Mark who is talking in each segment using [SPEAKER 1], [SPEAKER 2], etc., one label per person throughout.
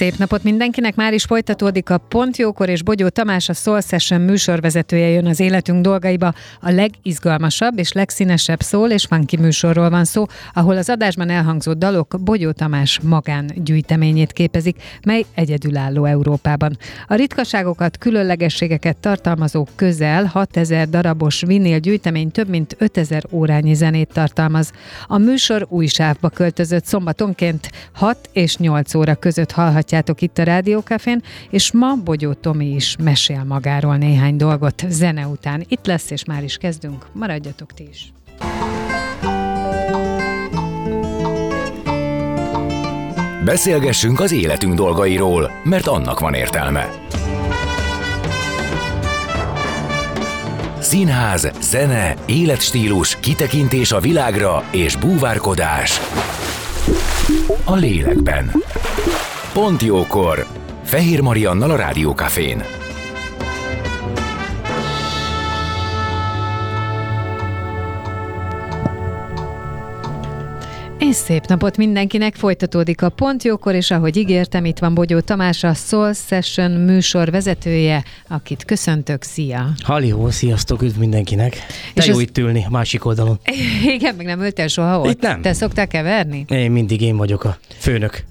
[SPEAKER 1] Szép napot mindenkinek, már is folytatódik a Pont Jókor, és Bogyó Tamás, a Soul Session műsorvezetője jön az életünk dolgaiba. A legizgalmasabb és legszínesebb szól és funky műsorról van szó, ahol az adásban elhangzott dalok Bogyó Tamás magán gyűjteményét képezik, mely egyedülálló Európában. A ritkaságokat, különlegességeket tartalmazó közel 6000 darabos vinél gyűjtemény több mint 5000 órányi zenét tartalmaz. A műsor új sávba költözött szombatonként 6 és 8 óra között hallhatja hallhatjátok itt a Rádiókafén, és ma Bogyó Tomi is mesél magáról néhány dolgot zene után. Itt lesz, és már is kezdünk. Maradjatok ti is!
[SPEAKER 2] Beszélgessünk az életünk dolgairól, mert annak van értelme. Színház, zene, életstílus, kitekintés a világra és búvárkodás a lélekben. Pont jókor! Fehér Mariannal a Rádiókafén.
[SPEAKER 1] És szép napot mindenkinek, folytatódik a Pont Jókor, és ahogy ígértem, itt van Bogyó Tamás, a Soul Session műsor vezetője, akit köszöntök, szia!
[SPEAKER 3] Halihó, sziasztok, üdv mindenkinek! Te és jó az... itt ülni, másik oldalon.
[SPEAKER 1] Igen, meg nem ültél soha ott?
[SPEAKER 3] Itt nem.
[SPEAKER 1] Te szoktál keverni?
[SPEAKER 3] Én mindig én vagyok a főnök.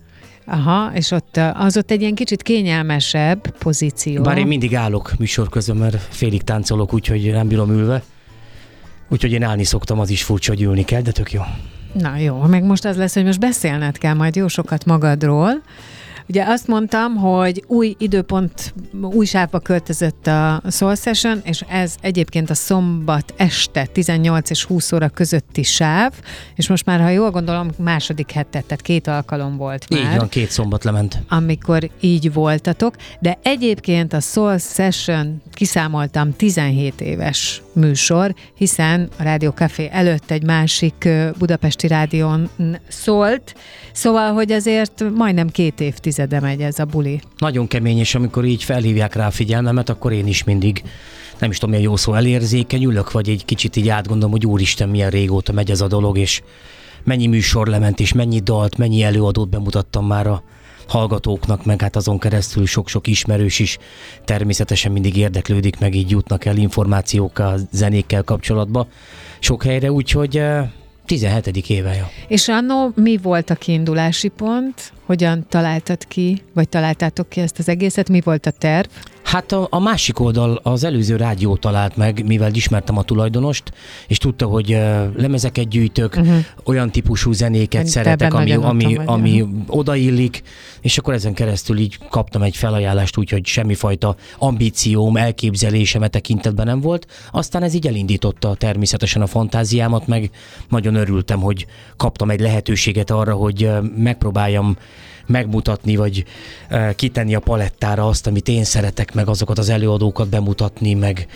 [SPEAKER 1] Aha, és ott az ott egy ilyen kicsit kényelmesebb pozíció.
[SPEAKER 3] Bár én mindig állok műsor közben, mert félig táncolok, úgyhogy nem bírom ülve. Úgyhogy én állni szoktam, az is furcsa, hogy ülni kell, de tök jó.
[SPEAKER 1] Na jó, meg most az lesz, hogy most beszélned kell majd jó sokat magadról, Ugye azt mondtam, hogy új időpont, új sávba költözött a Soul Session, és ez egyébként a szombat este 18 és 20 óra közötti sáv, és most már, ha jól gondolom, második hetet, tehát két alkalom volt
[SPEAKER 3] már. Így van, két szombat lement.
[SPEAKER 1] Amikor így voltatok, de egyébként a Soul Session kiszámoltam 17 éves műsor, hiszen a Rádió Café előtt egy másik budapesti rádión szólt, szóval, hogy azért majdnem két évtizede megy ez a buli.
[SPEAKER 3] Nagyon kemény, és amikor így felhívják rá a figyelmemet, akkor én is mindig nem is tudom, milyen jó szó, elérzékenyülök, vagy egy kicsit így átgondolom, hogy úristen, milyen régóta megy ez a dolog, és mennyi műsor lement, és mennyi dalt, mennyi előadót bemutattam már a hallgatóknak, meg hát azon keresztül sok-sok ismerős is természetesen mindig érdeklődik, meg így jutnak el információkkal, zenékkel kapcsolatba sok helyre, úgyhogy 17. éve. Jó.
[SPEAKER 1] És annó mi volt a kiindulási pont? Hogyan találtad ki, vagy találtátok ki ezt az egészet? Mi volt a terv?
[SPEAKER 3] Hát a, a másik oldal az előző rádió talált meg, mivel ismertem a tulajdonost, és tudta, hogy uh, lemezeket gyűjtök, uh-huh. olyan típusú zenéket Én szeretek, ami, ami, ami odaillik, és akkor ezen keresztül így kaptam egy felajánlást, úgyhogy semmifajta ambícióm, elképzelésem e tekintetben nem volt. Aztán ez így elindította természetesen a fantáziámat, meg nagyon örültem, hogy kaptam egy lehetőséget arra, hogy megpróbáljam megmutatni, vagy kitenni a palettára azt, amit én szeretek, meg azokat az előadókat bemutatni, meg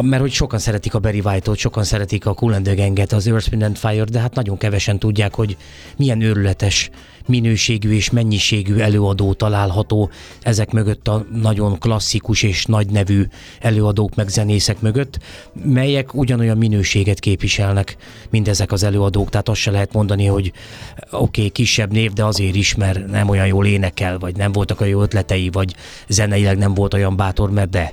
[SPEAKER 3] mert hogy sokan szeretik a Barry White-ot, sokan szeretik a Cool and the Gang-et, az Earth, Wind and Fire, de hát nagyon kevesen tudják, hogy milyen őrületes minőségű és mennyiségű előadó található ezek mögött a nagyon klasszikus és nagy nevű előadók meg zenészek mögött, melyek ugyanolyan minőséget képviselnek, mint ezek az előadók. Tehát azt se lehet mondani, hogy oké, okay, kisebb név, de azért is, mert nem olyan jól énekel, vagy nem voltak olyan jó ötletei, vagy zeneileg nem volt olyan bátor, mert de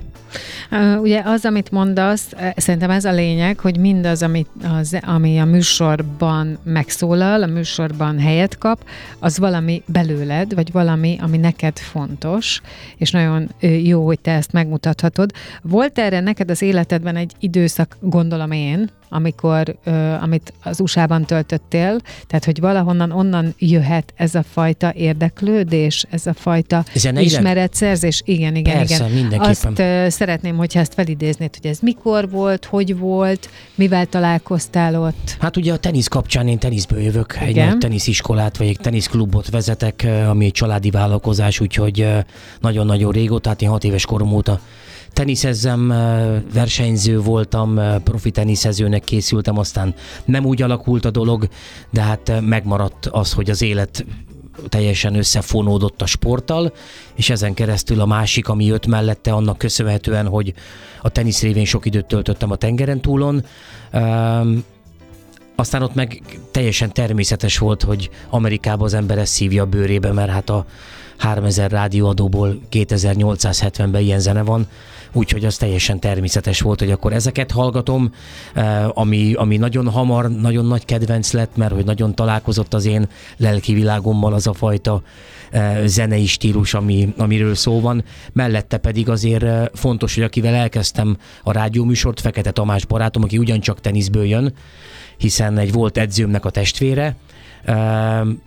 [SPEAKER 1] Ugye az, amit mondasz, szerintem ez a lényeg, hogy mindaz, ami, az, ami a műsorban megszólal, a műsorban helyet kap, az valami belőled, vagy valami, ami neked fontos, és nagyon jó, hogy te ezt megmutathatod. Volt erre neked az életedben egy időszak, gondolom én, amikor, ö, amit az USA-ban töltöttél, tehát hogy valahonnan onnan jöhet ez a fajta érdeklődés, ez a fajta Zeneileg? ismeretszerzés. Igen, igen,
[SPEAKER 3] Persze,
[SPEAKER 1] igen.
[SPEAKER 3] Mindenképpen.
[SPEAKER 1] Azt ö, szeretném, hogyha ezt felidéznéd, hogy ez mikor volt, hogy volt, mivel találkoztál ott.
[SPEAKER 3] Hát ugye a tenisz kapcsán én teniszből jövök, igen. egy nagy tenisziskolát vagy egy teniszklubot vezetek, ami egy családi vállalkozás, úgyhogy nagyon-nagyon régóta, tehát én hat éves korom óta teniszezzem, versenyző voltam, profi teniszezőnek készültem, aztán nem úgy alakult a dolog, de hát megmaradt az, hogy az élet teljesen összefonódott a sporttal, és ezen keresztül a másik, ami jött mellette, annak köszönhetően, hogy a tenisz révén sok időt töltöttem a tengeren túlon, aztán ott meg teljesen természetes volt, hogy Amerikában az ember ezt szívja a bőrébe, mert hát a 3000 rádióadóból 2870-ben ilyen zene van, úgyhogy az teljesen természetes volt, hogy akkor ezeket hallgatom, eh, ami, ami nagyon hamar, nagyon nagy kedvenc lett, mert hogy nagyon találkozott az én lelki világommal az a fajta eh, zenei stílus, ami, amiről szó van. Mellette pedig azért eh, fontos, hogy akivel elkezdtem a rádióműsort, Fekete Tamás barátom, aki ugyancsak teniszből jön, hiszen egy volt edzőmnek a testvére,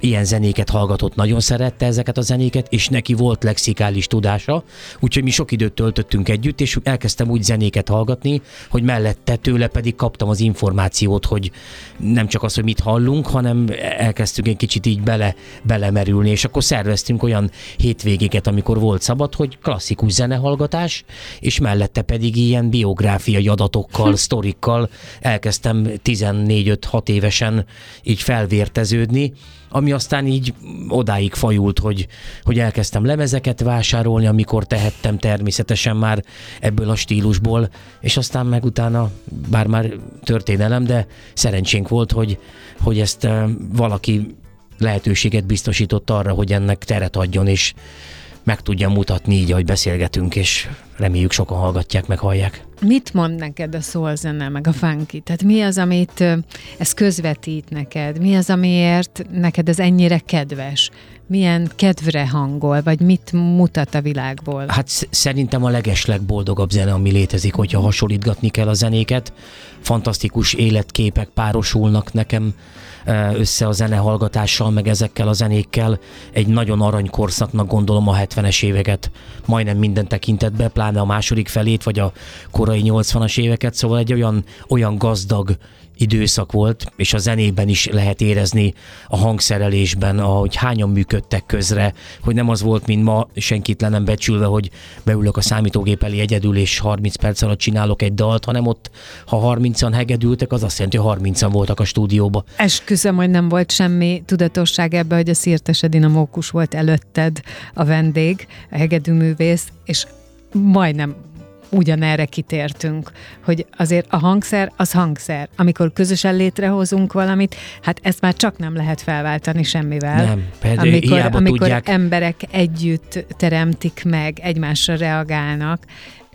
[SPEAKER 3] ilyen zenéket hallgatott, nagyon szerette ezeket a zenéket, és neki volt lexikális tudása, úgyhogy mi sok időt töltöttünk együtt, és elkezdtem úgy zenéket hallgatni, hogy mellette tőle pedig kaptam az információt, hogy nem csak az, hogy mit hallunk, hanem elkezdtünk egy kicsit így bele, belemerülni, és akkor szerveztünk olyan hétvégéket, amikor volt szabad, hogy klasszikus zenehallgatás, és mellette pedig ilyen biográfiai adatokkal, sztorikkal elkezdtem 14-5-6 évesen így felvértező fejlődni, ami aztán így odáig fajult, hogy, hogy elkezdtem lemezeket vásárolni, amikor tehettem természetesen már ebből a stílusból, és aztán meg utána, bár már történelem, de szerencsénk volt, hogy, hogy ezt valaki lehetőséget biztosított arra, hogy ennek teret adjon, és meg tudja mutatni így, ahogy beszélgetünk, és reméljük sokan hallgatják, meg hallják.
[SPEAKER 1] Mit mond neked a soul zene, meg a funky? Tehát mi az, amit ez közvetít neked? Mi az, amiért neked ez ennyire kedves? Milyen kedvre hangol, vagy mit mutat a világból?
[SPEAKER 3] Hát szerintem a legeslegboldogabb zene, ami létezik, hogyha hasonlítgatni kell a zenéket. Fantasztikus életképek párosulnak nekem össze a zenehallgatással, meg ezekkel a zenékkel. Egy nagyon aranykorszaknak gondolom a 70-es éveket, majdnem minden tekintetben, pláne a második felét, vagy a korai 80-as éveket, szóval egy olyan, olyan gazdag időszak volt, és a zenében is lehet érezni a hangszerelésben, ahogy hányan működtek közre, hogy nem az volt, mint ma, senkit le nem becsülve, hogy beülök a számítógép elé egyedül, és 30 perc alatt csinálok egy dalt, hanem ott, ha 30-an hegedültek, az azt jelenti, hogy 30-an voltak a stúdióba.
[SPEAKER 1] Esküszöm, hogy nem volt semmi tudatosság ebbe, hogy a Szirtes Edina Mókus volt előtted a vendég, a hegedűművész, és majdnem ugyanerre kitértünk, hogy azért a hangszer az hangszer. Amikor közösen létrehozunk valamit, hát ezt már csak nem lehet felváltani semmivel.
[SPEAKER 3] Nem,
[SPEAKER 1] például amikor, amikor tudják. emberek együtt teremtik meg, egymásra reagálnak,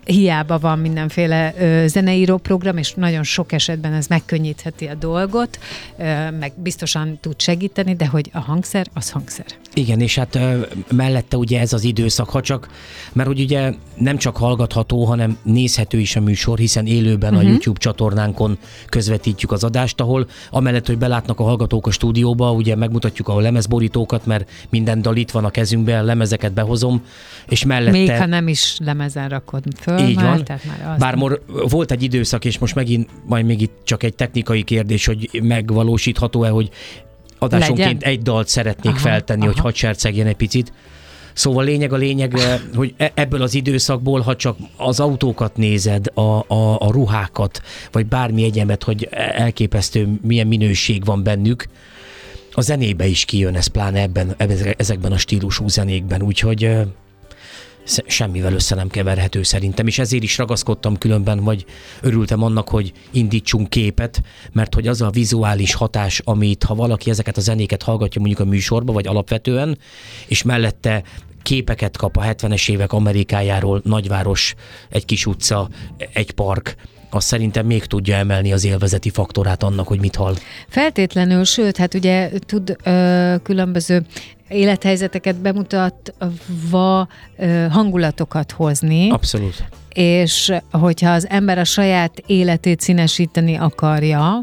[SPEAKER 1] hiába van mindenféle ö, zeneíró program, és nagyon sok esetben ez megkönnyítheti a dolgot, ö, meg biztosan tud segíteni, de hogy a hangszer, az hangszer.
[SPEAKER 3] Igen, és hát mellette ugye ez az időszak, ha csak, mert hogy ugye nem csak hallgatható, hanem nézhető is a műsor, hiszen élőben uh-huh. a mhm. YouTube csatornánkon közvetítjük az adást, ahol amellett, hogy belátnak a hallgatók a stúdióba, ugye megmutatjuk a lemezborítókat, mert minden dal itt van a kezünkben, lemezeket behozom, és mellette...
[SPEAKER 1] Még ha nem is lemezen rakod föl, így már, van. Tehát
[SPEAKER 3] már az Bár mor, volt egy időszak, és most megint, majd még itt csak egy technikai kérdés, hogy megvalósítható-e, hogy adásonként Legyen? egy dalt szeretnék aha, feltenni, aha. hogy hadsercegjen egy picit. Szóval lényeg a lényeg, eh, hogy e- ebből az időszakból, ha csak az autókat nézed, a, a, a ruhákat, vagy bármi egyemet, hogy elképesztő milyen minőség van bennük, a zenébe is kijön ez, pláne ebben, ezekben a stílusú zenékben, úgyhogy eh, semmivel össze nem keverhető szerintem, és ezért is ragaszkodtam különben, vagy örültem annak, hogy indítsunk képet, mert hogy az a vizuális hatás, amit ha valaki ezeket a zenéket hallgatja mondjuk a műsorba, vagy alapvetően, és mellette képeket kap a 70-es évek Amerikájáról, nagyváros, egy kis utca, egy park, az szerintem még tudja emelni az élvezeti faktorát annak, hogy mit hall.
[SPEAKER 1] Feltétlenül, sőt, hát ugye tud ö, különböző élethelyzeteket bemutatva hangulatokat hozni.
[SPEAKER 3] Abszolút.
[SPEAKER 1] És hogyha az ember a saját életét színesíteni akarja,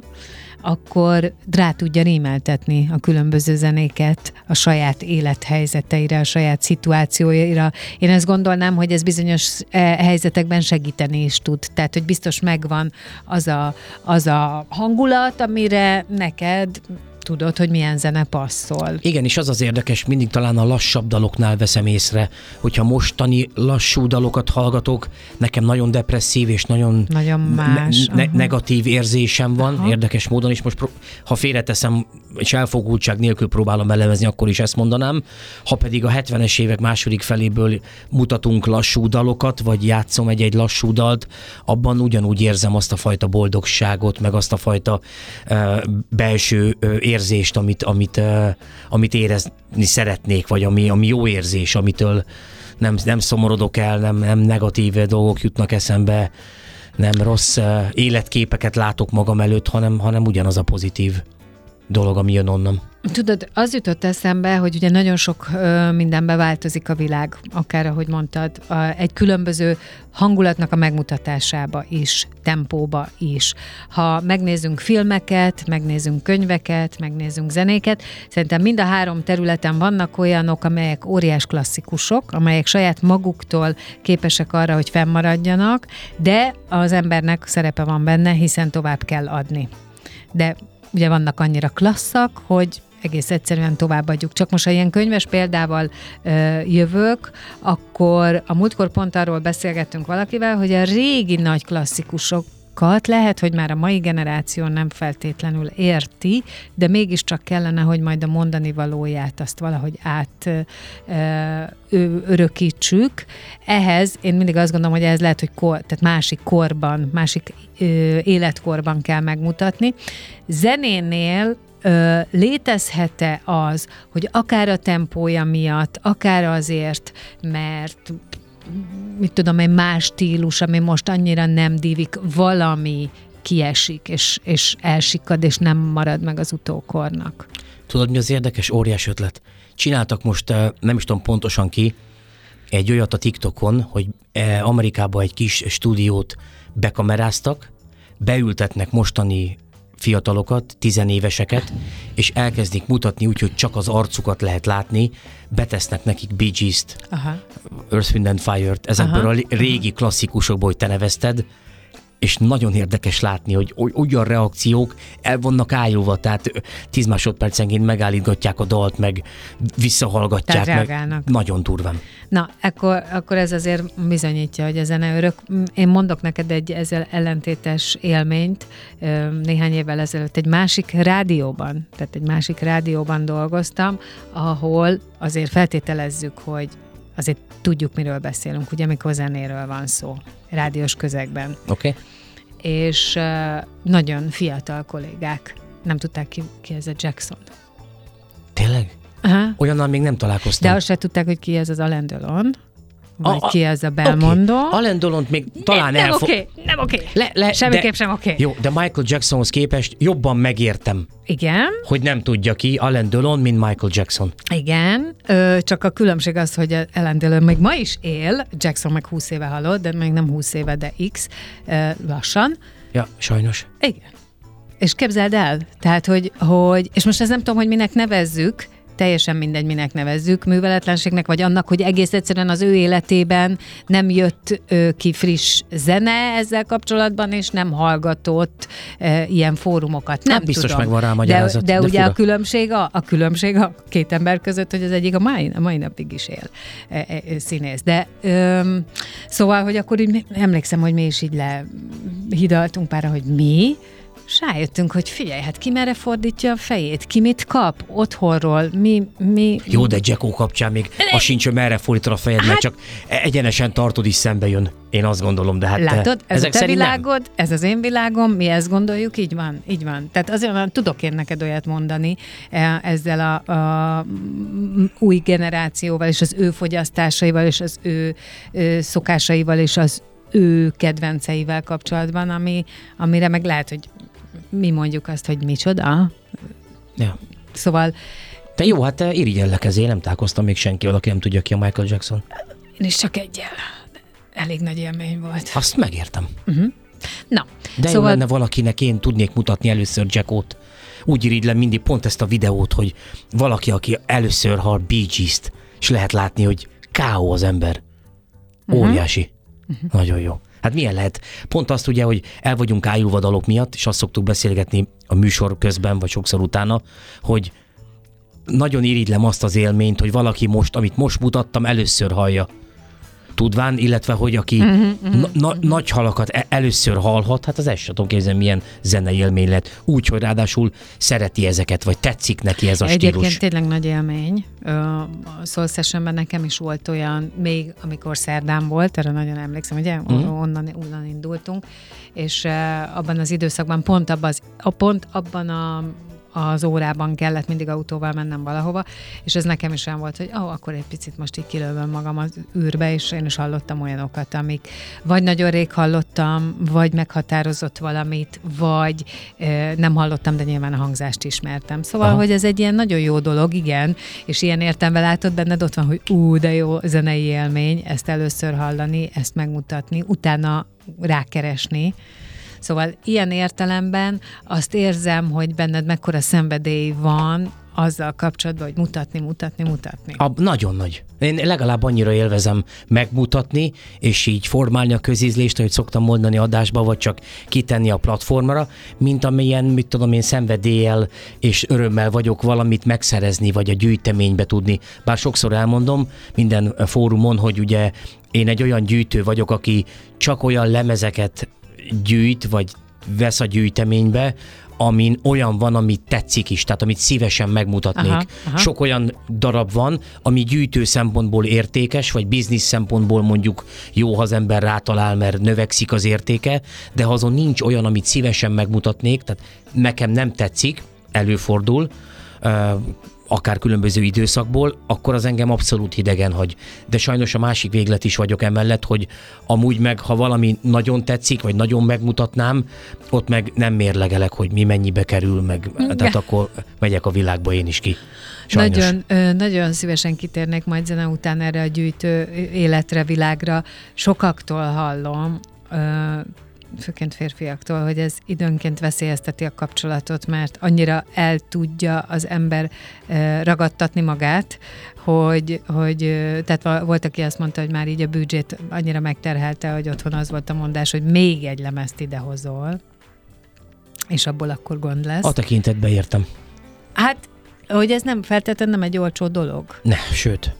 [SPEAKER 1] akkor rá tudja rímeltetni a különböző zenéket a saját élethelyzeteire, a saját szituációira. Én ezt gondolnám, hogy ez bizonyos eh, helyzetekben segíteni is tud. Tehát, hogy biztos megvan az a, az a hangulat, amire neked tudod, hogy milyen zene passzol.
[SPEAKER 3] Igen, és az az érdekes, mindig talán a lassabb daloknál veszem észre, hogyha mostani lassú dalokat hallgatok, nekem nagyon depresszív és nagyon,
[SPEAKER 1] nagyon más,
[SPEAKER 3] ne- ne- negatív érzésem van, Aha. érdekes módon, és most ha félreteszem, és elfogultság nélkül próbálom elemezni, akkor is ezt mondanám. Ha pedig a 70-es évek második feléből mutatunk lassú dalokat, vagy játszom egy-egy lassú dalt, abban ugyanúgy érzem azt a fajta boldogságot, meg azt a fajta uh, belső uh, érzést, amit, amit, amit érezni szeretnék, vagy ami, ami jó érzés, amitől nem, nem szomorodok el, nem, nem negatív dolgok jutnak eszembe, nem rossz életképeket látok magam előtt, hanem, hanem ugyanaz a pozitív dolog, ami jön onnan.
[SPEAKER 1] Tudod, az jutott eszembe, hogy ugye nagyon sok ö, mindenbe változik a világ, akár ahogy mondtad, a, egy különböző hangulatnak a megmutatásába is, tempóba is. Ha megnézzünk filmeket, megnézzünk könyveket, megnézzünk zenéket, szerintem mind a három területen vannak olyanok, amelyek óriás klasszikusok, amelyek saját maguktól képesek arra, hogy fennmaradjanak, de az embernek szerepe van benne, hiszen tovább kell adni. De ugye vannak annyira klasszak, hogy egész egyszerűen továbbadjuk. Csak most, ha ilyen könyves példával ö, jövök, akkor a múltkor pont arról beszélgettünk valakivel, hogy a régi nagy klasszikusok lehet, hogy már a mai generáció nem feltétlenül érti, de mégiscsak kellene, hogy majd a mondani valóját azt valahogy át ö, örökítsük. Ehhez én mindig azt gondolom, hogy ez lehet, hogy kor, tehát másik korban, másik ö, életkorban kell megmutatni. Zenénél ö, létezhet-e az, hogy akár a tempója miatt, akár azért, mert mit tudom, egy más stílus, ami most annyira nem divik, valami kiesik, és, és elsikad, és nem marad meg az utókornak.
[SPEAKER 3] Tudod, mi az érdekes, óriás ötlet? Csináltak most, nem is tudom pontosan ki, egy olyat a TikTokon, hogy Amerikában egy kis stúdiót bekameráztak, beültetnek mostani fiatalokat, tizenéveseket, és elkezdik mutatni úgy, hogy csak az arcukat lehet látni, betesznek nekik Bee Gees-t, Earth, Wind and Fire-t, ezekből Aha. a régi klasszikusokból, hogy te nevezted, és nagyon érdekes látni, hogy olyan reakciók el vannak állulva, tehát 10 másodpercenként megállítgatják a dalt, meg visszahallgatják, meg nagyon durván.
[SPEAKER 1] Na, akkor, akkor ez azért bizonyítja, hogy a zene örök. Én mondok neked egy ezzel ellentétes élményt. Néhány évvel ezelőtt egy másik rádióban, tehát egy másik rádióban dolgoztam, ahol azért feltételezzük, hogy azért tudjuk, miről beszélünk, ugye, amikor zenéről van szó, rádiós közegben.
[SPEAKER 3] Oké. Okay.
[SPEAKER 1] És uh, nagyon fiatal kollégák nem tudták ki, ki ez a Jackson.
[SPEAKER 3] Tényleg? Aha. Olyannal még nem találkoztam.
[SPEAKER 1] De azt se tudták, hogy ki ez az Alain Delon. Vagy a, ki ez a Belmondo.
[SPEAKER 3] Okay. Alain Delont még talán
[SPEAKER 1] nem, elfog... Nem oké, okay, nem oké. Okay. Le, le, Semmiképp sem oké. Okay.
[SPEAKER 3] Jó, de Michael Jacksonhoz képest jobban megértem.
[SPEAKER 1] Igen.
[SPEAKER 3] Hogy nem tudja ki Alain Delon, mint Michael Jackson.
[SPEAKER 1] Igen, ö, csak a különbség az, hogy Alain Delon még ma is él, Jackson meg 20 éve halott, de még nem 20 éve, de X, ö, lassan.
[SPEAKER 3] Ja, sajnos.
[SPEAKER 1] Igen. És képzeld el, tehát, hogy, hogy, és most ezt nem tudom, hogy minek nevezzük, teljesen mindegy, minek nevezzük, műveletlenségnek, vagy annak, hogy egész egyszerűen az ő életében nem jött ö, ki friss zene ezzel kapcsolatban, és nem hallgatott ö, ilyen fórumokat. Nem
[SPEAKER 3] hát biztos
[SPEAKER 1] tudom.
[SPEAKER 3] megvan rá magyarázat.
[SPEAKER 1] De, de, de ugye fura. a különbség a, a különbség a két ember között, hogy az egyik a mai, a mai napig is él e, e, színész. De ö, szóval, hogy akkor így emlékszem, hogy mi is így lehidaltunk pár, hogy mi, és rájöttünk, hogy figyelj, hát ki merre fordítja a fejét, ki mit kap otthonról, mi... mi...
[SPEAKER 3] Jó, de Jacko kapcsán még de... az sincs, hogy merre fordítod a fejed, hát... mert csak egyenesen tartod is szembe jön. Én azt gondolom, de hát
[SPEAKER 1] Látod, ez a te világod, nem. ez az én világom, mi ezt gondoljuk, így van, így van. Tehát azért van, tudok én neked olyat mondani e, ezzel a, a új generációval, és az ő fogyasztásaival, és az ő, ő szokásaival, és az ő kedvenceivel kapcsolatban, ami, amire meg lehet, hogy mi mondjuk azt, hogy micsoda.
[SPEAKER 3] Ja.
[SPEAKER 1] Szóval
[SPEAKER 3] Te jó, hát irigyellek ezért, nem találkoztam még senki, aki nem tudja ki a Michael Jackson.
[SPEAKER 1] Én is csak egyel. Elég nagy élmény volt.
[SPEAKER 3] Azt megértem.
[SPEAKER 1] Uh-huh. Na,
[SPEAKER 3] De szóval... jó lenne valakinek, én tudnék mutatni először Jackot. Úgy irigylem mindig pont ezt a videót, hogy valaki, aki először hall Bee Gees-t, és lehet látni, hogy káó az ember. Uh-huh. Óriási. Uh-huh. Nagyon jó. Hát milyen lehet? Pont azt ugye, hogy el vagyunk ájulva dalok miatt, és azt szoktuk beszélgetni a műsor közben, vagy sokszor utána, hogy nagyon irigylem azt az élményt, hogy valaki most, amit most mutattam, először hallja tudván, illetve hogy aki uh-huh, uh-huh, na- na- nagy halakat e- először hallhat, hát az ezt sem tudom képzelni, milyen zenei élmény lett. Úgy, hogy ráadásul szereti ezeket, vagy tetszik neki ez a
[SPEAKER 1] Egyébként
[SPEAKER 3] stílus.
[SPEAKER 1] Egyébként tényleg nagy élmény. A Soul Sessionben nekem is volt olyan, még amikor szerdán volt, erre nagyon emlékszem, ugye, uh-huh. onnan, onnan indultunk, és abban az időszakban pont abban, az, a, pont abban a az órában kellett mindig autóval mennem valahova, és ez nekem is olyan volt, hogy ó, oh, akkor egy picit most így kilövöm magam az űrbe, és én is hallottam olyanokat, amik vagy nagyon rég hallottam, vagy meghatározott valamit, vagy e, nem hallottam, de nyilván a hangzást ismertem. Szóval, Aha. hogy ez egy ilyen nagyon jó dolog, igen, és ilyen értelme látod benned, ott van, hogy ú, de jó zenei élmény, ezt először hallani, ezt megmutatni, utána rákeresni, Szóval ilyen értelemben azt érzem, hogy benned mekkora szenvedély van azzal kapcsolatban, hogy mutatni, mutatni, mutatni.
[SPEAKER 3] A, nagyon nagy. Én legalább annyira élvezem megmutatni, és így formálni a közízlést, ahogy szoktam mondani adásba, vagy csak kitenni a platformra, mint amilyen, mit tudom én, szenvedéllyel és örömmel vagyok valamit megszerezni, vagy a gyűjteménybe tudni. Bár sokszor elmondom minden fórumon, hogy ugye én egy olyan gyűjtő vagyok, aki csak olyan lemezeket gyűjt, vagy vesz a gyűjteménybe, amin olyan van, amit tetszik is, tehát amit szívesen megmutatnék. Aha, aha. Sok olyan darab van, ami gyűjtő szempontból értékes, vagy biznisz szempontból mondjuk jó, ha az ember rátalál, mert növekszik az értéke, de ha azon nincs olyan, amit szívesen megmutatnék, tehát nekem nem tetszik, előfordul, akár különböző időszakból, akkor az engem abszolút hidegen hagy. De sajnos a másik véglet is vagyok emellett, hogy amúgy meg, ha valami nagyon tetszik, vagy nagyon megmutatnám, ott meg nem mérlegelek, hogy mi mennyibe kerül, meg tehát akkor megyek a világba én is ki.
[SPEAKER 1] Sajnos. Nagyon, nagyon szívesen kitérnék majd zene után erre a gyűjtő életre, világra. Sokaktól hallom, főként férfiaktól, hogy ez időnként veszélyezteti a kapcsolatot, mert annyira el tudja az ember ragadtatni magát, hogy, hogy tehát volt, aki azt mondta, hogy már így a büdzsét annyira megterhelte, hogy otthon az volt a mondás, hogy még egy lemezt idehozol, és abból akkor gond lesz.
[SPEAKER 3] A tekintetbe értem.
[SPEAKER 1] Hát, hogy ez nem feltétlenül nem egy olcsó dolog.
[SPEAKER 3] Ne, sőt.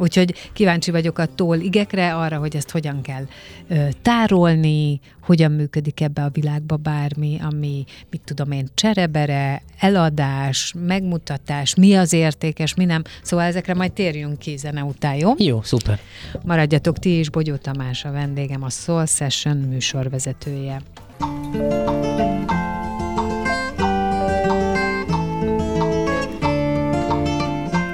[SPEAKER 1] Úgyhogy kíváncsi vagyok a tól igekre, arra, hogy ezt hogyan kell ö, tárolni, hogyan működik ebbe a világba bármi, ami, mit tudom én, cserebere, eladás, megmutatás, mi az értékes, mi nem. Szóval ezekre majd térjünk ki zene után, jó?
[SPEAKER 3] Jó, szuper.
[SPEAKER 1] Maradjatok ti is, Bogyó Tamás a vendégem, a Soul Session műsorvezetője.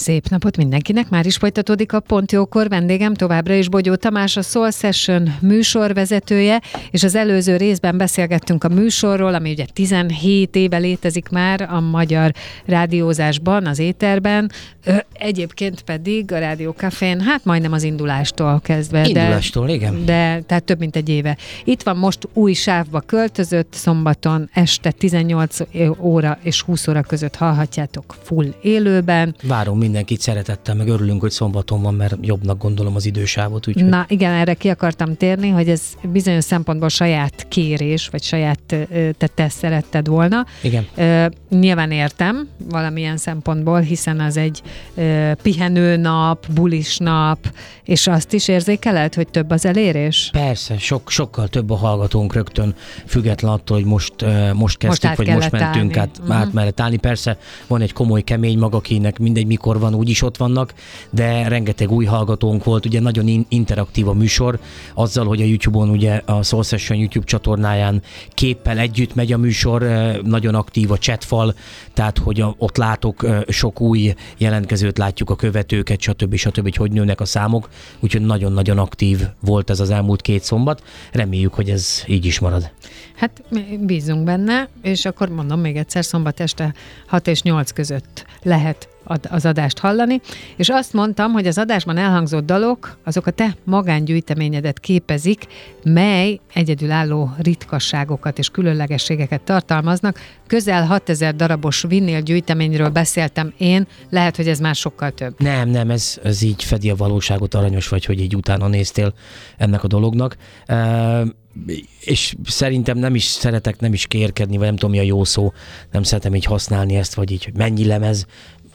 [SPEAKER 1] Szép napot mindenkinek, már is folytatódik a Pont Jókor, vendégem továbbra is Bogyó Tamás, a Soul Session műsorvezetője, és az előző részben beszélgettünk a műsorról, ami ugye 17 éve létezik már a magyar rádiózásban, az éterben, egyébként pedig a Rádió Cafén, hát majdnem az indulástól kezdve.
[SPEAKER 3] Indulástól, de, igen.
[SPEAKER 1] De, tehát több mint egy éve. Itt van most új sávba költözött, szombaton este 18 óra és 20 óra között hallhatjátok full élőben.
[SPEAKER 3] Várom mindenkit szeretettel, meg örülünk, hogy szombaton van, mert jobbnak gondolom az idősávot. Úgyhogy...
[SPEAKER 1] Na igen, erre ki akartam térni, hogy ez bizonyos szempontból saját kérés, vagy saját te, te szeretted volna.
[SPEAKER 3] Igen.
[SPEAKER 1] nyilván értem valamilyen szempontból, hiszen az egy pihenő nap, bulis nap, és azt is érzékeled, hogy több az elérés?
[SPEAKER 3] Persze, sok, sokkal több a hallgatónk rögtön, független attól, hogy most, most kezdtük, most vagy most mentünk állni. át, uh-huh. át mellett állni. Persze van egy komoly, kemény mag, akinek mindegy mikor van, úgyis ott vannak, de rengeteg új hallgatónk volt, ugye nagyon in- interaktív a műsor, azzal, hogy a YouTube-on ugye a Soul Session YouTube csatornáján képpel együtt megy a műsor, nagyon aktív a chatfal, tehát hogy a, ott látok sok új jelentkezőt, látjuk a követőket, stb. stb. hogy hogy nőnek a számok, úgyhogy nagyon-nagyon aktív volt ez az elmúlt két szombat. Reméljük, hogy ez így is marad.
[SPEAKER 1] Hát bízunk benne, és akkor mondom még egyszer, szombat este 6 és 8 között lehet az adást hallani, és azt mondtam, hogy az adásban elhangzott dalok, azok a te magángyűjteményedet képezik, mely egyedülálló ritkasságokat és különlegességeket tartalmaznak. Közel 6000 darabos vinnél gyűjteményről beszéltem én, lehet, hogy ez már sokkal több.
[SPEAKER 3] Nem, nem, ez, ez így fedi a valóságot, aranyos vagy, hogy így utána néztél ennek a dolognak. Uh, és szerintem nem is szeretek nem is kérkedni, vagy nem tudom mi a jó szó, nem szeretem így használni ezt, vagy így, hogy mennyi lemez,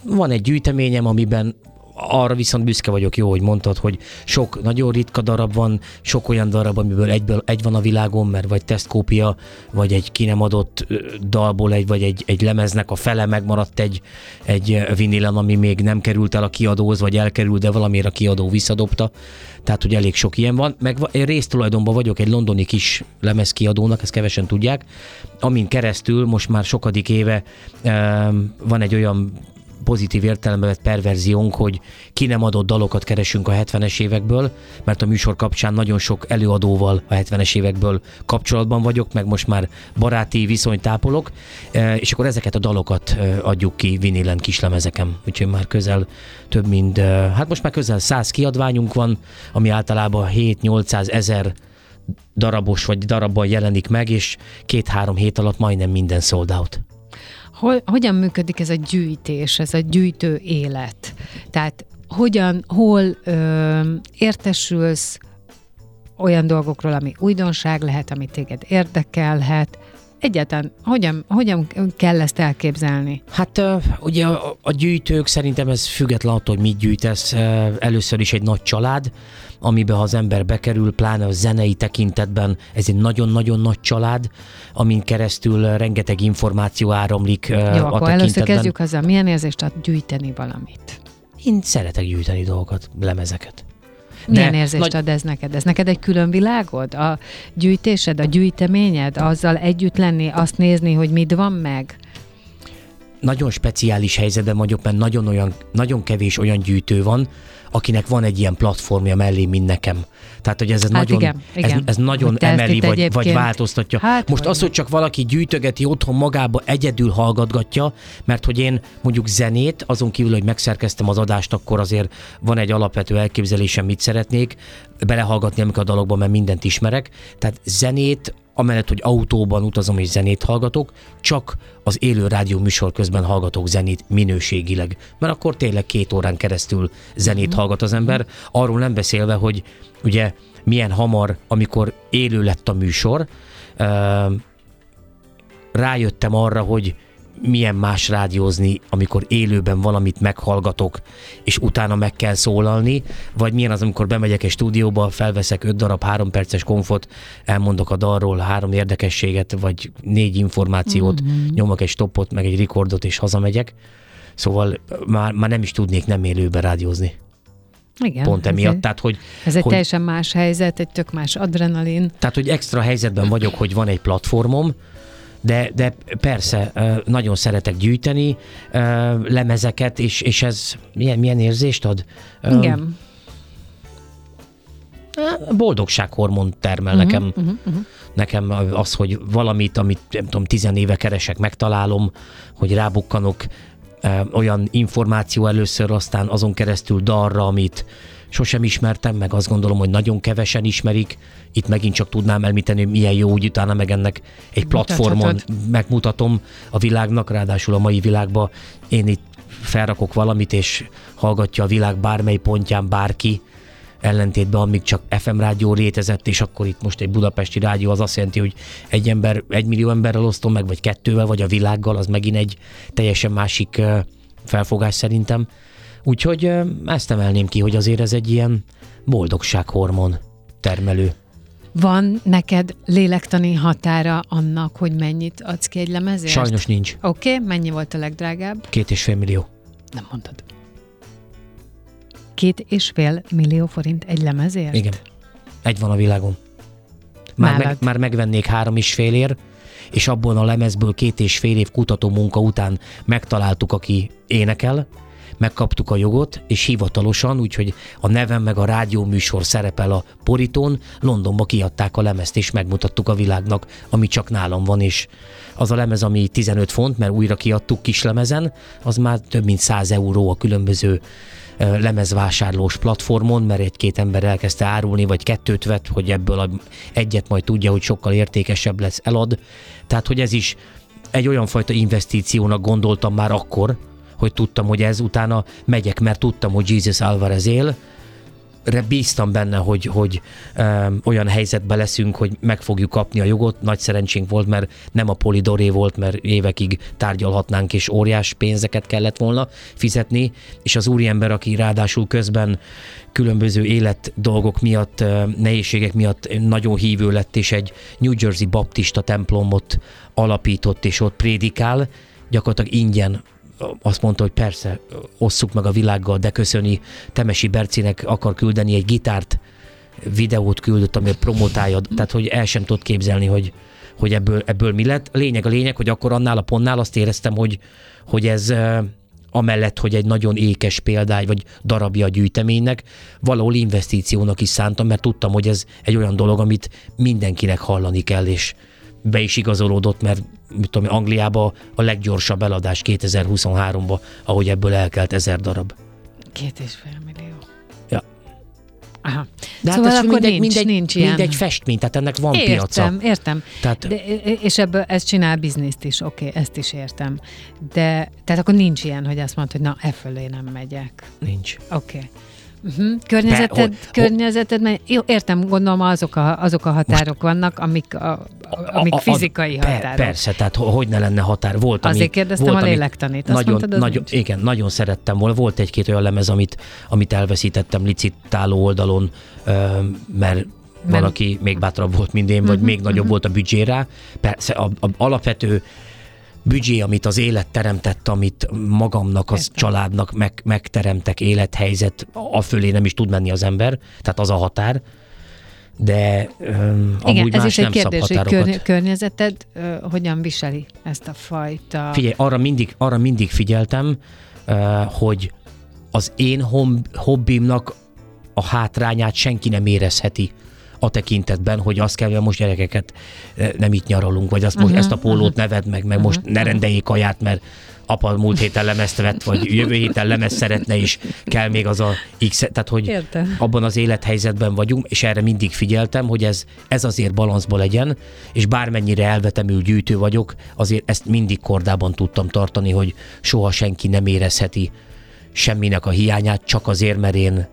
[SPEAKER 3] van egy gyűjteményem, amiben arra viszont büszke vagyok, jó, hogy mondtad, hogy sok nagyon ritka darab van, sok olyan darab, amiből egyből, egy van a világon, mert vagy tesztkópia, vagy egy ki nem adott dalból egy, vagy egy, egy lemeznek a fele megmaradt egy, egy vinilen, ami még nem került el a kiadóhoz, vagy elkerült, de valamiért a kiadó visszadobta. Tehát, hogy elég sok ilyen van. Meg résztulajdonban vagyok egy londoni kis lemezkiadónak, ezt kevesen tudják, amin keresztül most már sokadik éve van egy olyan pozitív értelemben vett perverziónk, hogy ki nem adott dalokat keresünk a 70-es évekből, mert a műsor kapcsán nagyon sok előadóval a 70-es évekből kapcsolatban vagyok, meg most már baráti viszonyt tápolok, e, és akkor ezeket a dalokat e, adjuk ki vinilen kislemezeken, úgyhogy már közel több mint, e, hát most már közel 100 kiadványunk van, ami általában 7-800 ezer darabos vagy darabban jelenik meg, és két-három hét alatt majdnem minden sold out.
[SPEAKER 1] Hol, hogyan működik ez a gyűjtés, ez a gyűjtő élet? Tehát hogyan, hol ö, értesülsz olyan dolgokról, ami újdonság lehet, ami téged érdekelhet, Egyáltalán hogyan, hogyan kell ezt elképzelni?
[SPEAKER 3] Hát ugye a, a gyűjtők szerintem ez független attól, hogy mit gyűjtesz. Először is egy nagy család, amiben ha az ember bekerül, pláne a zenei tekintetben, ez egy nagyon-nagyon nagy család, amin keresztül rengeteg információ áramlik Jó, a
[SPEAKER 1] akkor először kezdjük azzal, milyen érzést ad gyűjteni valamit?
[SPEAKER 3] Én szeretek gyűjteni dolgokat, lemezeket.
[SPEAKER 1] Milyen De érzést nagy... ad ez neked? Ez neked egy külön világod? A gyűjtésed, a gyűjteményed? Azzal együtt lenni, azt nézni, hogy mit van meg?
[SPEAKER 3] Nagyon speciális helyzetben vagyok, mert nagyon, olyan, nagyon kevés olyan gyűjtő van, akinek van egy ilyen platformja mellé, mint nekem. Tehát, hogy ez, ez hát nagyon, igen, ez, igen. ez nagyon emeli, vagy, vagy változtatja. Hát, Most az, hogy csak valaki gyűjtögeti otthon magába, egyedül hallgatgatja, mert hogy én mondjuk zenét, azon kívül, hogy megszerkeztem az adást, akkor azért van egy alapvető elképzelésem, mit szeretnék, belehallgatni amikor a dalokban, mert mindent ismerek. Tehát zenét amellett, hogy autóban utazom és zenét hallgatok, csak az élő rádió műsor közben hallgatok zenét minőségileg. Mert akkor tényleg két órán keresztül zenét mm-hmm. hallgat az ember, arról nem beszélve, hogy ugye milyen hamar, amikor élő lett a műsor, rájöttem arra, hogy milyen más rádiózni, amikor élőben valamit meghallgatok, és utána meg kell szólalni, vagy milyen az, amikor bemegyek egy stúdióba, felveszek öt darab három perces konfot, elmondok a dalról három érdekességet, vagy négy információt, mm-hmm. nyomok egy stoppot, meg egy rekordot, és hazamegyek. Szóval már, már nem is tudnék nem élőben rádiózni. Igen, Pont emiatt. Egy,
[SPEAKER 1] tehát,
[SPEAKER 3] hogy,
[SPEAKER 1] ez egy hogy, teljesen más helyzet, egy tök más adrenalin.
[SPEAKER 3] Tehát, hogy extra helyzetben vagyok, hogy van egy platformom, de, de persze nagyon szeretek gyűjteni lemezeket, és, és ez milyen, milyen érzést ad?
[SPEAKER 1] Igen.
[SPEAKER 3] Boldogsághormon termel uh-huh, nekem. Uh-huh, uh-huh. Nekem az, hogy valamit, amit nem tudom, tizen éve keresek, megtalálom, hogy rábukkanok olyan információ először, aztán azon keresztül darra, amit sosem ismertem, meg azt gondolom, hogy nagyon kevesen ismerik. Itt megint csak tudnám elmíteni, hogy milyen jó, úgy utána meg ennek egy platformon Mutathatod. megmutatom a világnak, ráadásul a mai világban én itt felrakok valamit, és hallgatja a világ bármely pontján bárki, ellentétben amíg csak FM rádió létezett, és akkor itt most egy budapesti rádió az azt jelenti, hogy egy ember, egy millió emberrel osztom meg, vagy kettővel, vagy a világgal, az megint egy teljesen másik felfogás szerintem. Úgyhogy ezt emelném ki, hogy azért ez egy ilyen boldogsághormon termelő.
[SPEAKER 1] Van neked lélektani határa annak, hogy mennyit adsz ki egy lemezért?
[SPEAKER 3] Sajnos nincs.
[SPEAKER 1] Oké, okay, mennyi volt a legdrágább?
[SPEAKER 3] Két és fél millió.
[SPEAKER 1] Nem mondtad. Két és fél millió forint egy lemezért?
[SPEAKER 3] Igen. Egy van a világon. Már, meg, már megvennék három és ér, és abból a lemezből két és fél év kutató munka után megtaláltuk, aki énekel, megkaptuk a jogot, és hivatalosan, úgyhogy a nevem meg a rádióműsor szerepel a porítón, Londonba kiadták a lemezt, és megmutattuk a világnak, ami csak nálam van, és az a lemez, ami 15 font, mert újra kiadtuk kislemezen, az már több mint 100 euró a különböző lemezvásárlós platformon, mert egy-két ember elkezdte árulni, vagy kettőt vett, hogy ebből egyet majd tudja, hogy sokkal értékesebb lesz, elad. Tehát, hogy ez is egy olyan fajta investíciónak gondoltam már akkor, hogy tudtam, hogy ez utána megyek, mert tudtam, hogy Jesus Alvarez él, bíztam benne, hogy, hogy ö, olyan helyzetben leszünk, hogy meg fogjuk kapni a jogot. Nagy szerencsénk volt, mert nem a Polidoré volt, mert évekig tárgyalhatnánk, és óriás pénzeket kellett volna fizetni, és az úriember, aki ráadásul közben különböző élet dolgok miatt, nehézségek miatt nagyon hívő lett, és egy New Jersey baptista templomot alapított, és ott prédikál, gyakorlatilag ingyen azt mondta, hogy persze, osszuk meg a világgal, de köszöni Temesi Bercinek akar küldeni egy gitárt, videót küldött, amiért promotálja, tehát hogy el sem tudott képzelni, hogy, hogy ebből, ebből mi lett. Lényeg a lényeg, hogy akkor annál a pontnál azt éreztem, hogy, hogy ez amellett, hogy egy nagyon ékes példány, vagy darabja a gyűjteménynek, valahol investíciónak is szántam, mert tudtam, hogy ez egy olyan dolog, amit mindenkinek hallani kell, és be is igazolódott, mert mit tudom, Angliába a leggyorsabb eladás 2023-ba, ahogy ebből elkelt ezer darab.
[SPEAKER 1] Két és fél millió.
[SPEAKER 3] Ja.
[SPEAKER 1] Aha. De szóval hát akkor mindegy, nincs, mindegy, nincs ilyen.
[SPEAKER 3] Mindegy festmény, tehát ennek van
[SPEAKER 1] értem,
[SPEAKER 3] piaca.
[SPEAKER 1] Értem, értem. Tehát... De, és ebből ez csinál bizniszt is, oké, okay, ezt is értem. De, tehát akkor nincs ilyen, hogy azt mondod, hogy na, e fölé nem megyek.
[SPEAKER 3] Nincs.
[SPEAKER 1] Oké. Okay. Uh-huh. Környezeted, Be, környezeted mert jó, értem, gondolom azok a, azok a határok vannak, amik, a, amik a, a, fizikai a, határok.
[SPEAKER 3] Persze, tehát hogy ne lenne határ. Volt,
[SPEAKER 1] Azért ami, kérdeztem volt, a lélektanit.
[SPEAKER 3] Azt nagyon, mondtad, nagyon, igen, nagyon szerettem volna. Volt egy-két olyan lemez, amit, amit elveszítettem licitáló oldalon, mert van, aki még bátrabb volt, mint én, vagy uh-huh, még nagyobb uh-huh. volt a büdzsére. Persze, a, a, alapvető büdzsé, amit az élet teremtett, amit magamnak, az Értem. családnak meg, megteremtek élethelyzet, a fölé nem is tud menni az ember, tehát az a határ. De um, Igen, amúgy ez más is egy kérdés, hogy körny-
[SPEAKER 1] környezeted uh, hogyan viseli ezt a fajta...
[SPEAKER 3] Figyelj, arra mindig, arra mindig figyeltem, uh, hogy az én hobbimnak a hátrányát senki nem érezheti a tekintetben, hogy azt kell, hogy most gyerekeket eh, nem itt nyaralunk, vagy azt uh-huh, most ezt a pólót uh-huh. neved meg, meg uh-huh, most ne rendeljék kaját, mert apa múlt héten lemezt vett, vagy jövő héten lemez szeretne, és kell még az a X, tehát hogy Értem. abban az élethelyzetben vagyunk, és erre mindig figyeltem, hogy ez, ez azért balanszba legyen, és bármennyire elvetemű gyűjtő vagyok, azért ezt mindig kordában tudtam tartani, hogy soha senki nem érezheti semminek a hiányát, csak azért, mert én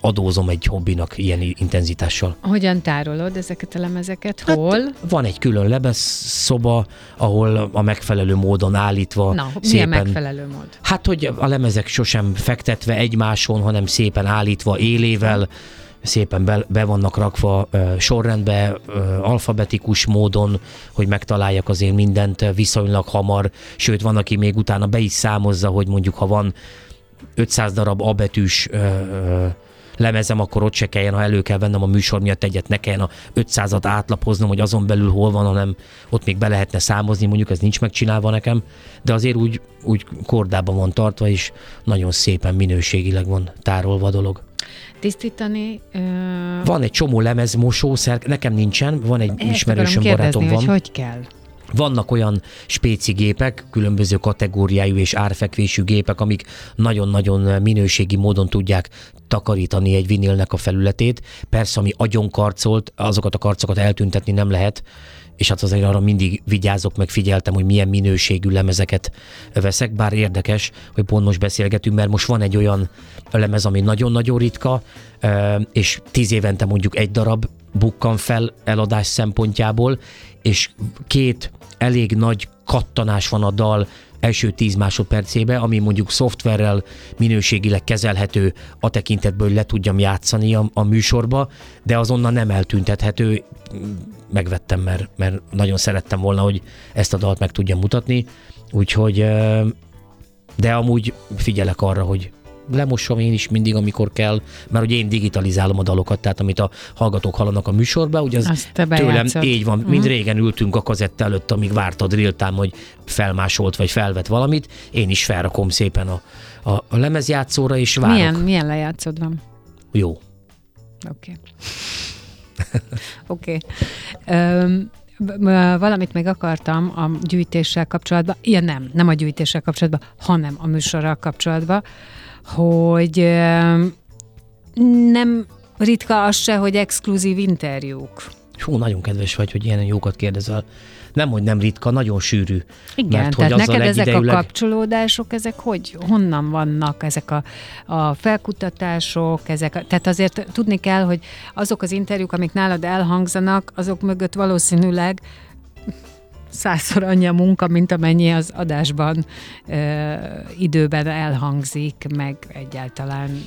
[SPEAKER 3] adózom egy hobbinak ilyen intenzitással.
[SPEAKER 1] Hogyan tárolod ezeket a lemezeket? Hát Hol? Hát
[SPEAKER 3] van egy külön lemez szoba, ahol a megfelelő módon állítva
[SPEAKER 1] Na, szépen... milyen megfelelő mód?
[SPEAKER 3] Hát, hogy a lemezek sosem fektetve egymáson, hanem szépen állítva élével, szépen be, be vannak rakva uh, sorrendbe, uh, alfabetikus módon, hogy megtaláljak azért mindent viszonylag hamar, sőt van, aki még utána be is számozza, hogy mondjuk ha van 500 darab A betűs ö, ö, lemezem, akkor ott se kelljen, ha elő kell vennem a műsor miatt egyet, ne kelljen a 500-at átlapoznom, hogy azon belül hol van, hanem ott még be lehetne számozni, mondjuk ez nincs megcsinálva nekem, de azért úgy, úgy kordában van tartva, és nagyon szépen minőségileg van tárolva a dolog.
[SPEAKER 1] Tisztítani? Ö...
[SPEAKER 3] Van egy csomó lemezmosószer, nekem nincsen, van egy Ezt ismerősöm barátom van.
[SPEAKER 1] hogy hogy kell?
[SPEAKER 3] Vannak olyan spéci gépek, különböző kategóriájú és árfekvésű gépek, amik nagyon-nagyon minőségi módon tudják takarítani egy vinilnek a felületét. Persze, ami agyon karcolt, azokat a karcokat eltüntetni nem lehet, és hát azért arra mindig vigyázok, meg figyeltem, hogy milyen minőségű lemezeket veszek, bár érdekes, hogy pont most beszélgetünk, mert most van egy olyan lemez, ami nagyon-nagyon ritka, és tíz évente mondjuk egy darab bukkan fel eladás szempontjából, és két elég nagy kattanás van a dal első 10 másodpercébe, ami mondjuk szoftverrel minőségileg kezelhető a tekintetből, hogy le tudjam játszani a, a műsorba, de azonnal nem eltüntethető. Megvettem, mert, mert nagyon szerettem volna, hogy ezt a dalt meg tudjam mutatni, úgyhogy de amúgy figyelek arra, hogy lemosom én is mindig, amikor kell, mert ugye én digitalizálom a dalokat, tehát amit a hallgatók hallanak a műsorba, ugye az tőlem így van, mm. régen ültünk a kazett előtt, amíg vártad real time, hogy felmásolt vagy felvet valamit, én is felrakom szépen a, a, a lemezjátszóra, és várok.
[SPEAKER 1] Milyen, milyen lejátszód van?
[SPEAKER 3] Jó.
[SPEAKER 1] Oké. Okay. Oké. okay. Um, valamit még akartam a gyűjtéssel kapcsolatban, ja nem, nem a gyűjtéssel kapcsolatban, hanem a műsorral kapcsolatban, hogy nem ritka az se, hogy exkluzív interjúk.
[SPEAKER 3] Hú, nagyon kedves vagy, hogy ilyen jókat kérdezel. Nem, hogy nem ritka, nagyon sűrű.
[SPEAKER 1] Igen, mert tehát hogy neked ezek a kapcsolódások, ezek hogy, honnan vannak ezek a, a felkutatások, ezek a, tehát azért tudni kell, hogy azok az interjúk, amik nálad elhangzanak, azok mögött valószínűleg százszor annyi a munka, mint amennyi az adásban ö, időben elhangzik, meg egyáltalán.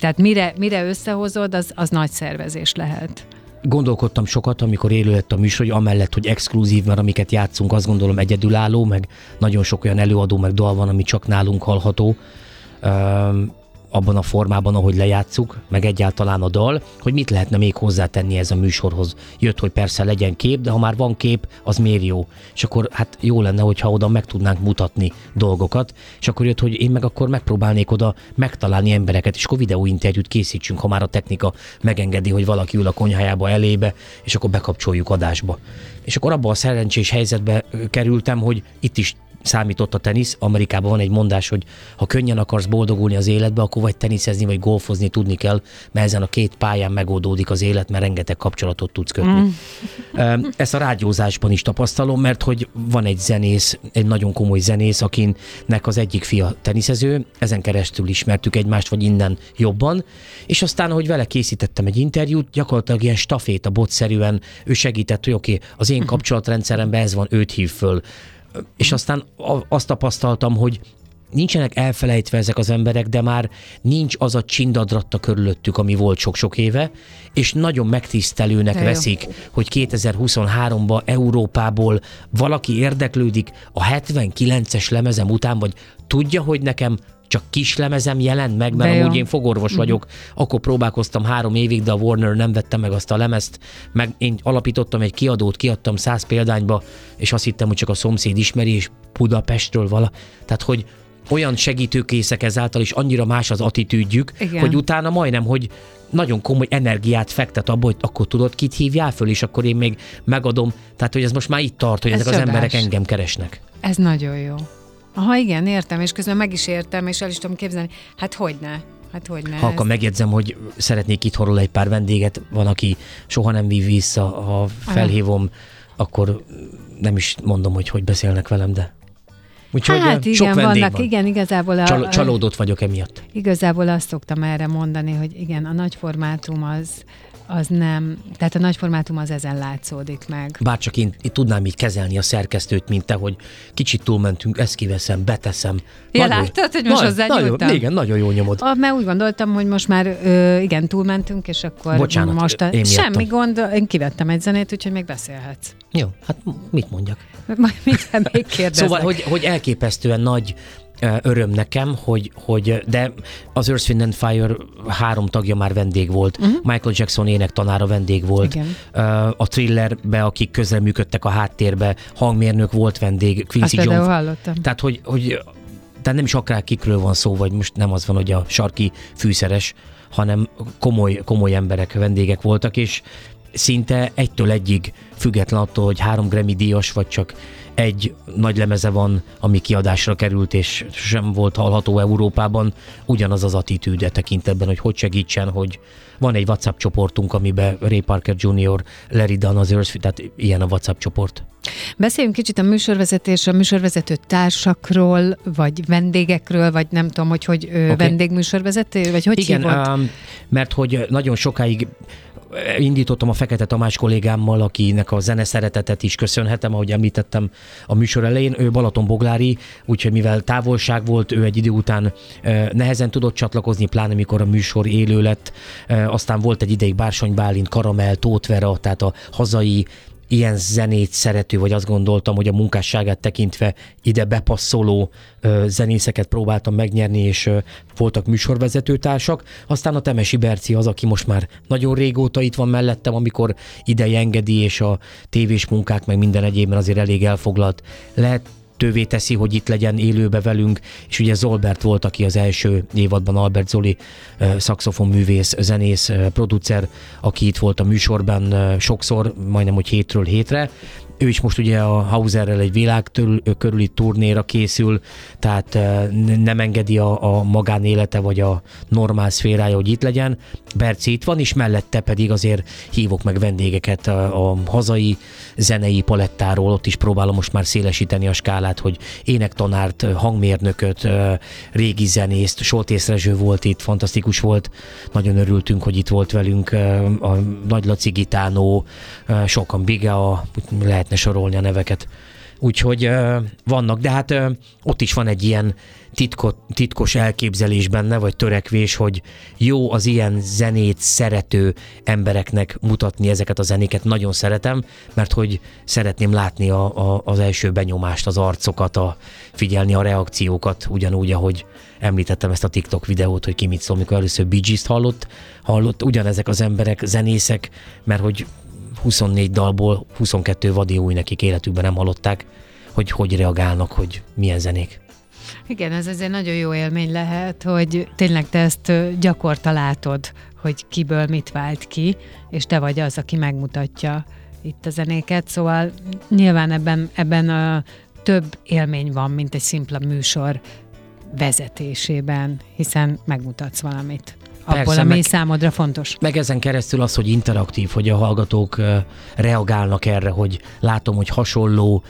[SPEAKER 1] Tehát mire, mire összehozod, az, az nagy szervezés lehet.
[SPEAKER 3] Gondolkodtam sokat, amikor élő lett a műsor, hogy amellett, hogy exkluzív, mert amiket játszunk, azt gondolom egyedülálló, meg nagyon sok olyan előadó, meg dal van, ami csak nálunk hallható abban a formában, ahogy lejátszuk, meg egyáltalán a dal, hogy mit lehetne még hozzátenni ez a műsorhoz. Jött, hogy persze legyen kép, de ha már van kép, az miért jó? És akkor hát jó lenne, hogyha oda meg tudnánk mutatni dolgokat, és akkor jött, hogy én meg akkor megpróbálnék oda megtalálni embereket, és akkor videóinterjút készítsünk, ha már a technika megengedi, hogy valaki ül a konyhájába elébe, és akkor bekapcsoljuk adásba. És akkor abban a szerencsés helyzetbe kerültem, hogy itt is számított a tenisz. Amerikában van egy mondás, hogy ha könnyen akarsz boldogulni az életbe, akkor vagy teniszezni, vagy golfozni tudni kell, mert ezen a két pályán megoldódik az élet, mert rengeteg kapcsolatot tudsz kötni. Mm. Ezt a rádiózásban is tapasztalom, mert hogy van egy zenész, egy nagyon komoly zenész, akinek az egyik fia teniszező, ezen keresztül ismertük egymást, vagy innen jobban, és aztán, hogy vele készítettem egy interjút, gyakorlatilag ilyen stafét a botszerűen ő segített, hogy oké, okay, az én mhm. kapcsolatrendszeremben ez van, őt hív föl, és aztán azt tapasztaltam, hogy nincsenek elfelejtve ezek az emberek, de már nincs az a csindadratta körülöttük, ami volt sok-sok éve, és nagyon megtisztelőnek de veszik, jó. hogy 2023-ban Európából valaki érdeklődik a 79-es lemezem után, vagy tudja, hogy nekem csak kis lemezem jelent meg, mert amúgy én fogorvos uh-huh. vagyok, akkor próbálkoztam három évig, de a Warner nem vette meg azt a lemezt, meg én alapítottam egy kiadót, kiadtam száz példányba, és azt hittem, hogy csak a szomszéd ismeri, és Budapestről vala. Tehát, hogy olyan segítőkészek ezáltal, és annyira más az attitűdjük, Igen. hogy utána majdnem, hogy nagyon komoly energiát fektet abba, hogy akkor tudod, kit hívjál föl, és akkor én még megadom. Tehát, hogy ez most már itt tart, hogy ez ezek csodás. az emberek engem keresnek.
[SPEAKER 1] Ez nagyon jó. Aha, igen, értem, és közben meg is értem, és el is tudom képzelni. Hát hogy ne? Hát hogy ne?
[SPEAKER 3] Halka megjegyzem, hogy szeretnék itt horol egy pár vendéget, van, aki soha nem vív vissza, ha felhívom, Aha. akkor nem is mondom, hogy hogy beszélnek velem, de
[SPEAKER 1] Úgyhogy hát igen, sok vannak, van. igen, igazából a,
[SPEAKER 3] Csal- csalódott vagyok emiatt.
[SPEAKER 1] Igazából azt szoktam erre mondani, hogy igen, a nagy formátum az, az nem, tehát a nagyformátum az ezen látszódik meg.
[SPEAKER 3] Bárcsak én, én tudnám így kezelni a szerkesztőt, mint te, hogy kicsit túlmentünk, ezt kiveszem, beteszem.
[SPEAKER 1] Ja, nagyon, láttad, hogy most hozzá
[SPEAKER 3] nagyon, Igen, nagyon jó nyomod.
[SPEAKER 1] Ah, mert úgy gondoltam, hogy most már ö, igen, túlmentünk, és akkor
[SPEAKER 3] Bocsánat,
[SPEAKER 1] most a,
[SPEAKER 3] én
[SPEAKER 1] semmi gond, én kivettem egy zenét, úgyhogy még beszélhetsz.
[SPEAKER 3] Jó, hát mit mondjak?
[SPEAKER 1] Majd minden még kérdezek.
[SPEAKER 3] Szóval, hogy, hogy elképesztően nagy öröm nekem, hogy, hogy de az Earth, Wind and Fire három tagja már vendég volt. Uh-huh. Michael Jackson énektanára vendég volt. Igen. A thrillerbe, akik közreműködtek a háttérbe, hangmérnök volt vendég,
[SPEAKER 1] Quincy Azt Jones. hallottam.
[SPEAKER 3] Tehát, hogy, hogy tehát nem is akár kikről van szó, vagy most nem az van, hogy a sarki fűszeres, hanem komoly, komoly emberek, vendégek voltak, és szinte egytől egyig, független attól, hogy három Grammy díjas, vagy csak egy nagy lemeze van, ami kiadásra került, és sem volt hallható Európában, ugyanaz az attitűde tekintetben, hogy hogy segítsen, hogy van egy WhatsApp csoportunk, amiben Ray Parker Jr., Larry Dunn az Earth, tehát ilyen a WhatsApp csoport.
[SPEAKER 1] Beszéljünk kicsit a műsorvezetés, a műsorvezető társakról, vagy vendégekről, vagy nem tudom, hogy hogy okay. vendégműsorvezető, vagy hogy
[SPEAKER 3] Igen, um, mert hogy nagyon sokáig indítottam a Fekete Tamás kollégámmal, akinek a zene szeretetet is köszönhetem, ahogy említettem a műsor elején. Ő Balaton-Boglári, úgyhogy mivel távolság volt, ő egy idő után nehezen tudott csatlakozni, pláne mikor a műsor élő lett. Aztán volt egy ideig Bársony Bálint, Karamel, Tóth tehát a hazai ilyen zenét szerető, vagy azt gondoltam, hogy a munkásságát tekintve ide bepasszoló ö, zenészeket próbáltam megnyerni, és voltak műsorvezetőtársak. Aztán a Temesi Berci az, aki most már nagyon régóta itt van mellettem, amikor ideje engedi, és a tévés munkák, meg minden egyébben azért elég elfoglalt. Lehet lehetővé teszi, hogy itt legyen élőbe velünk, és ugye Zolbert volt, aki az első évadban Albert Zoli szakszofonművész, zenész, producer, aki itt volt a műsorban sokszor, majdnem, hogy hétről hétre, ő is most ugye a Hauserrel egy világ körüli turnéra készül, tehát nem engedi a, a magánélete vagy a normál szférája, hogy itt legyen. Berci itt van, és mellette pedig azért hívok meg vendégeket a, a hazai zenei palettáról, ott is próbálom most már szélesíteni a skálát, hogy énektanárt, hangmérnököt, régi zenészt, Soltész Rezső volt itt, fantasztikus volt, nagyon örültünk, hogy itt volt velünk a Nagy Laci Gitánó, sokan Biga, lehet lehetne sorolni a neveket. Úgyhogy vannak, de hát ott is van egy ilyen titkot, titkos elképzelés benne, vagy törekvés, hogy jó az ilyen zenét szerető embereknek mutatni ezeket a zenéket. Nagyon szeretem, mert hogy szeretném látni a, a, az első benyomást, az arcokat, a, figyelni a reakciókat, ugyanúgy, ahogy említettem ezt a TikTok videót, hogy ki mit szól, mikor először Bee Gees-t hallott, hallott ugyanezek az emberek, zenészek, mert hogy 24 dalból 22 vadi új nekik életükben nem hallották, hogy hogy reagálnak, hogy milyen zenék.
[SPEAKER 1] Igen, ez azért nagyon jó élmény lehet, hogy tényleg te ezt gyakorta látod, hogy kiből mit vált ki, és te vagy az, aki megmutatja itt a zenéket, szóval nyilván ebben, ebben a több élmény van, mint egy szimpla műsor vezetésében, hiszen megmutatsz valamit abból, Persze, ami meg, számodra fontos.
[SPEAKER 3] Meg ezen keresztül az, hogy interaktív, hogy a hallgatók reagálnak erre, hogy látom, hogy hasonló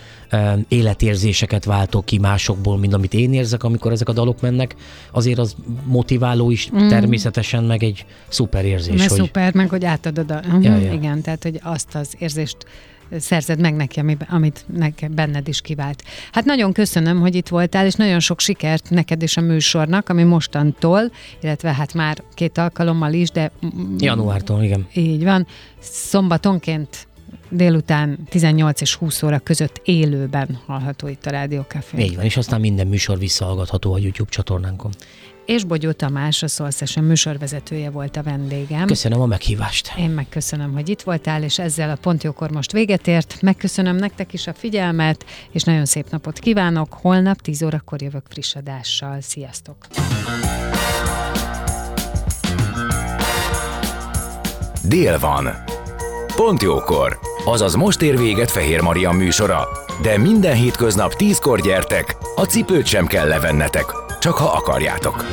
[SPEAKER 3] életérzéseket váltok ki másokból, mint amit én érzek, amikor ezek a dalok mennek, azért az motiváló is mm. természetesen, meg egy szuper érzés.
[SPEAKER 1] Meg hogy... szuper, meg hogy átadod a... Ja, ja. Igen, tehát hogy azt az érzést szerzed meg neki, amit neki benned is kivált. Hát nagyon köszönöm, hogy itt voltál, és nagyon sok sikert neked és a műsornak, ami mostantól, illetve hát már két alkalommal is, de...
[SPEAKER 3] Januártól, igen.
[SPEAKER 1] Így van. Szombatonként délután 18 és 20 óra között élőben hallható itt a Rádió Café.
[SPEAKER 3] Így van, és aztán minden műsor visszahallgatható a YouTube csatornánkon
[SPEAKER 1] és Bogyó Tamás, a Soul Session műsorvezetője volt a vendégem.
[SPEAKER 3] Köszönöm a meghívást.
[SPEAKER 1] Én megköszönöm, hogy itt voltál, és ezzel a Pontjókor most véget ért. Megköszönöm nektek is a figyelmet, és nagyon szép napot kívánok. Holnap 10 órakor jövök friss adással. Sziasztok!
[SPEAKER 2] Dél van. Pont jókor. Azaz most ér véget Fehér Maria műsora. De minden hétköznap tízkor gyertek, a cipőt sem kell levennetek csak ha akarjátok.